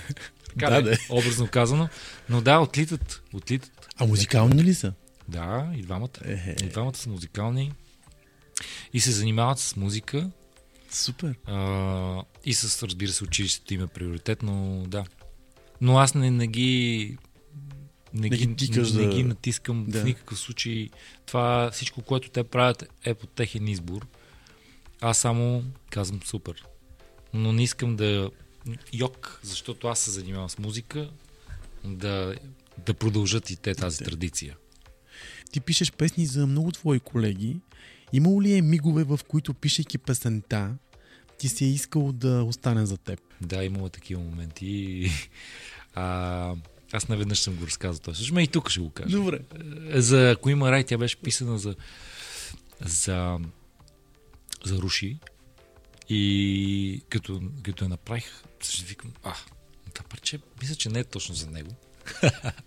Така Да, да, да. образно казано. Но да, отлитат. Отлитат. А музикални ли са? Да, и двамата. И двамата са музикални. И се занимават с музика. Супер. А, и с, разбира се, училището им е приоритет, но да. Но аз не, не ги не, Не ги, ги тикаш не, да- не ги натискам Да. в никакъв случай. Това всичко, което те правят е по техен избор. Аз само казвам супер. Но не искам да йок, защото аз се занимавам с музика, да, да продължат и те тази Да. традиция. Ти пишеш песни за много твои колеги. Имало ли е мигове, в които пишейки песента, ти си е искал да остане за теб? Да, имало такива моменти. А, аз наведнъж съм го разказал това. Също и тук ще го кажа. Добре. Е, За Ако има рай, тя беше писана за, за, за Руши. И като, като я направих, си викам, а, това парче, мисля, че не е точно за него.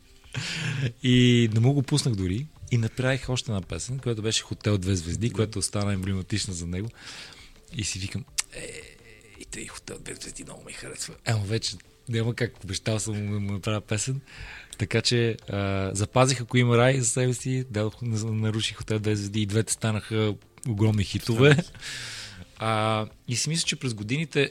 и не му го пуснах дори. И направих още една песен, която беше Хотел две звезди, която остана емблематична за него. И си викам, е, и тъй Хотел две звезди много ми харесва. Емо вече няма как, обещал съм да му направя песен. Така че а, запазих, ако има рай за себе си, дадох, наруших Хотел две звезди и двете станаха огромни хитове. А, и си мисля, че през годините,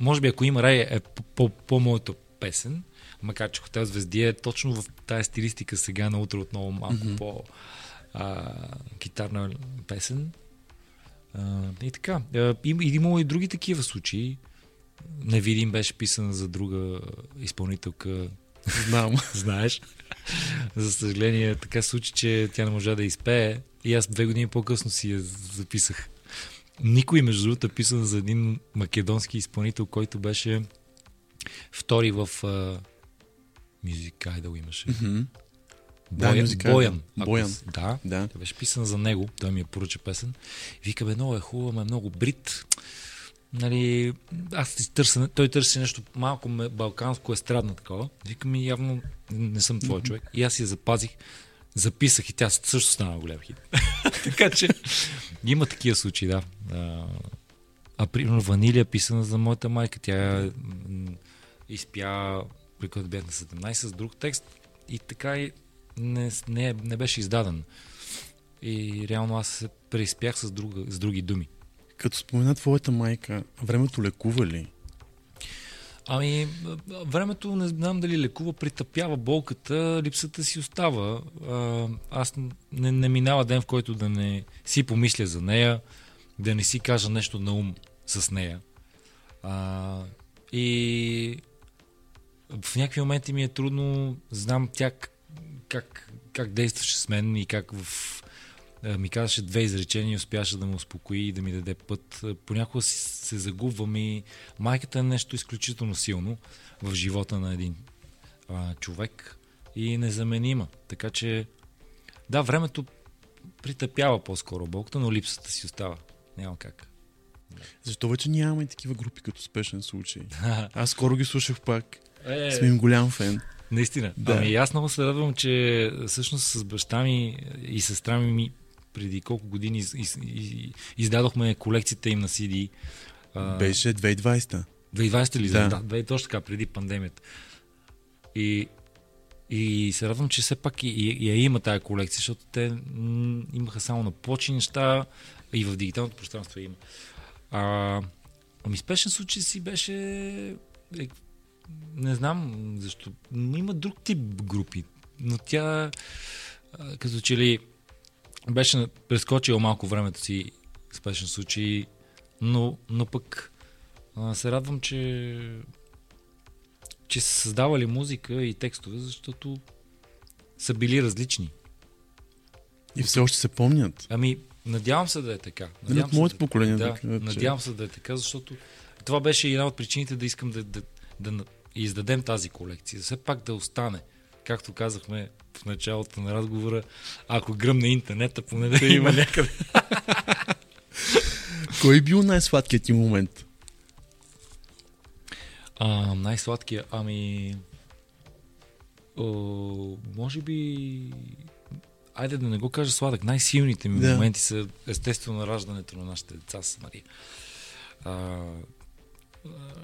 може би ако има рай е по- по- по-моята песен, макар че Хотел Звезди е точно в тази стилистика сега на утре отново малко mm-hmm. по а, гитарна песен. А, и така. Им, и имало и други такива случаи. Невидим беше писана за друга изпълнителка, Знам. знаеш. За съжаление, така случи, че тя не можа да изпее. И аз две години по-късно си я записах. Никой, между другото, е писан за един македонски изпълнител, който беше втори в uh, Music Idol имаше. Мгм. Да, Боян. Ако Боян. Да, Да. тя беше писана за него. Той ми я поръча песен. Вика, бе, много е хубава, ме е много брит. Нали, аз търся, той търси нещо малко балканско естрадно такова. Вика ми, явно не съм твой човек. И аз я запазих, записах и тя също стана голям хит. така че има такива случаи, да. А, а примерно Ванилия е писана за моята майка. Тя м, изпя, при който бях на 17 с друг текст и така и не, не, не беше издаден. И реално аз се преизпях с, друга, с други думи. Като спомена твоята майка, времето лекува ли? Ами, времето не знам дали лекува, притъпява болката, липсата си остава. Аз не, не минава ден, в който да не си помисля за нея, да не си кажа нещо на ум с нея. А, и в някакви моменти ми е трудно, знам тя как, как действаше с мен и как в ми казваше две изречения и успяше да ме успокои и да ми даде път. Понякога се загубвам и майката е нещо изключително силно в живота на един а, човек и незаменима. Така че, да, времето притъпява по-скоро болката, но липсата си остава. Няма как. Защо вече нямаме такива групи като спешен случай? Аз скоро ги слушах пак. Е, Съм им голям фен. Наистина. Да. Ами аз много се радвам, че всъщност с баща ми и сестра ми преди колко години из, из, из, издадохме колекцията им на CD. Беше 2020. 2020 ли? Да. Да, точно така, преди пандемията. И, и се радвам, че все пак и, и, я има тая колекция, защото те м, имаха само на плочи неща и в дигиталното пространство има. А, ами спешен случай си беше... Не знам защо. но Има друг тип групи, но тя като че ли беше прескочила малко времето си спешен случай, но, но пък а, се радвам, че че са създавали музика и текстове, защото са били различни. И все още се помнят. Ами, надявам се да е така. Нали, Надявам се моето да, поколение. да, надявам се да е така, защото това беше една от причините да искам да, да, да, на- издадем тази колекция. Все пак да остане. Както казахме в началото на разговора, ако гръмне интернета, поне да Да има някъде. Кой е бил най-сладкият ти момент? А, най-сладкия, ами... О, може би... Айде да не го кажа сладък. Най-силните ми Да. моменти са естествено раждането на нашите деца с Мария. А,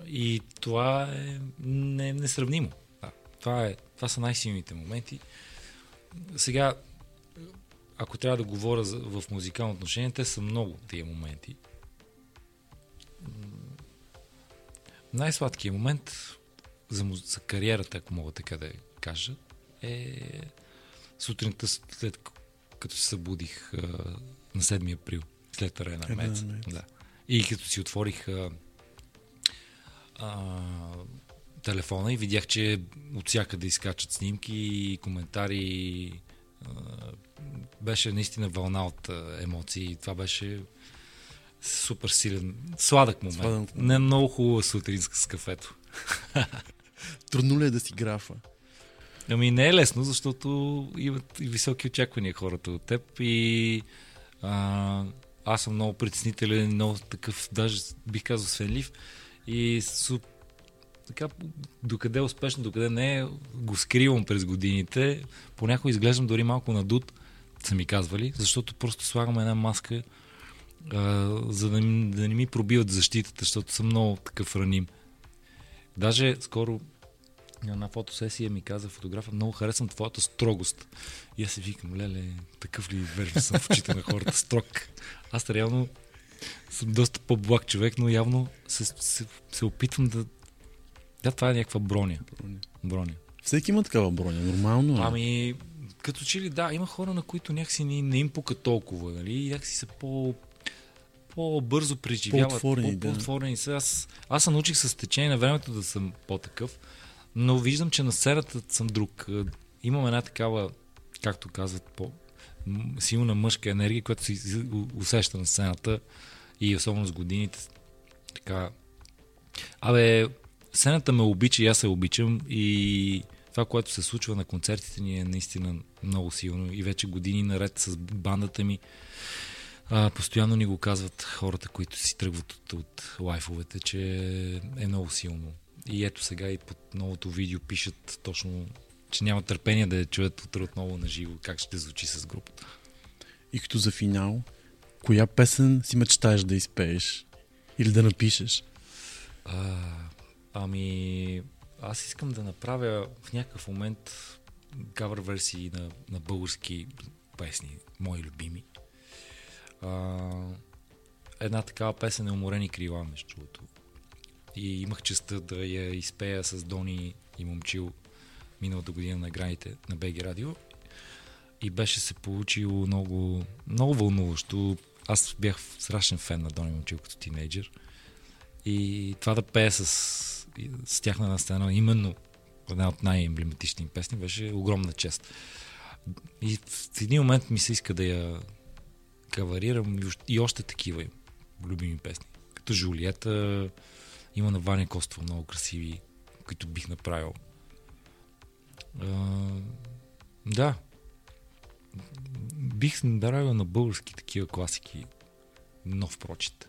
и това е не, несравнимо. Да, това, е, това са най-силните моменти. Сега, ако трябва да говоря за, в музикално отношение, те са много тия моменти. Най-сладкият момент за, му- за кариерата, ако мога така да кажа, е сутринта след като се събудих а, на 7 април, след арена. Мец. Да. И като си отворих а, а, телефона и видях, че от всякъде изкачат снимки и коментари. А, беше наистина вълна от а, емоции. Това беше супер силен, сладък момент. Сладък. Не много хубава сутринска с кафето. Трудно ли е да си графа? Ами не е лесно, защото имат и високи очаквания хората от теб и а, аз съм много притеснителен, много такъв, даже бих казал свенлив и су, така, докъде е успешно, докъде не е, го скривам през годините. Понякога изглеждам дори малко надут, са ми казвали, защото просто слагам една маска, а, за да, да не ми пробиват защитата, защото съм много такъв раним. Даже скоро на една фотосесия ми каза фотографа, много харесвам твоята строгост. И аз си викам, леле, такъв ли верен съм в очите на хората строг. Аз реално съм доста по-благ човек, но явно се, се, се опитвам да... Да, това е някаква броня. Броня. Всеки има такава броня, нормално е. Ами, като че ли да, има хора, на които някакси не, не им пука толкова, нали? И някакси са по по-бързо преживяват. По-отворени, да. по-отворени са. Аз, аз се научих с течение на времето да съм по-такъв, но виждам, че на сцената съм друг. Е, Имам една такава, както казват, по силна мъжка енергия, която се усеща на сцената и особено с годините. Така. Абе, сцената ме обича и аз се обичам и това, което се случва на концертите ни е наистина много силно и вече години наред с бандата ми а, постоянно ни го казват хората, които си тръгват от, от лайфовете, че е много силно. И ето сега и под новото видео пишат точно, че няма търпение да я чуят утре отново на живо, как ще звучи с групата. И като за финал, коя песен си мечтаеш да изпееш? Или да напишеш? А, ами, аз искам да направя в някакъв момент кавър версии на, на български песни, мои любими. А, една такава песен е Уморени крила, между другото. И имах честа да я изпея с Дони и Момчил миналата година на граните на БГ Радио. И беше се получило много, много вълнуващо. Аз бях страшен фен на Дони Момчил като тинейджър. И това да пее с, с тях на една сцена, именно една от най-емблематични им песни, беше огромна чест. И в един момент ми се иска да я каварирам и още, такива любими песни. Като Жулиета, има на Ваня Костова много красиви, които бих направил. А, да. Бих направил на български такива класики нов прочит.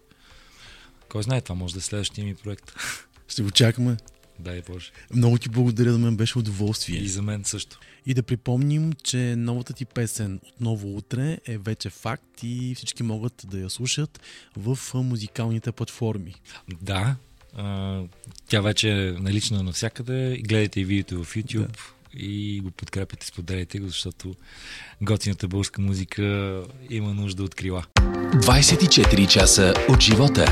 Кой знае, това може да е следващия ми проект. Ще го чакаме. Дай Боже. Много ти благодаря, да мен беше удоволствие. И за мен също. И да припомним, че новата ти песен отново утре е вече факт и всички могат да я слушат в музикалните платформи. Да, тя вече е налична навсякъде. Гледайте и видеото в YouTube да. И го подкрепите, споделяйте го, защото готината българска музика има нужда от крила. 24 часа от живота.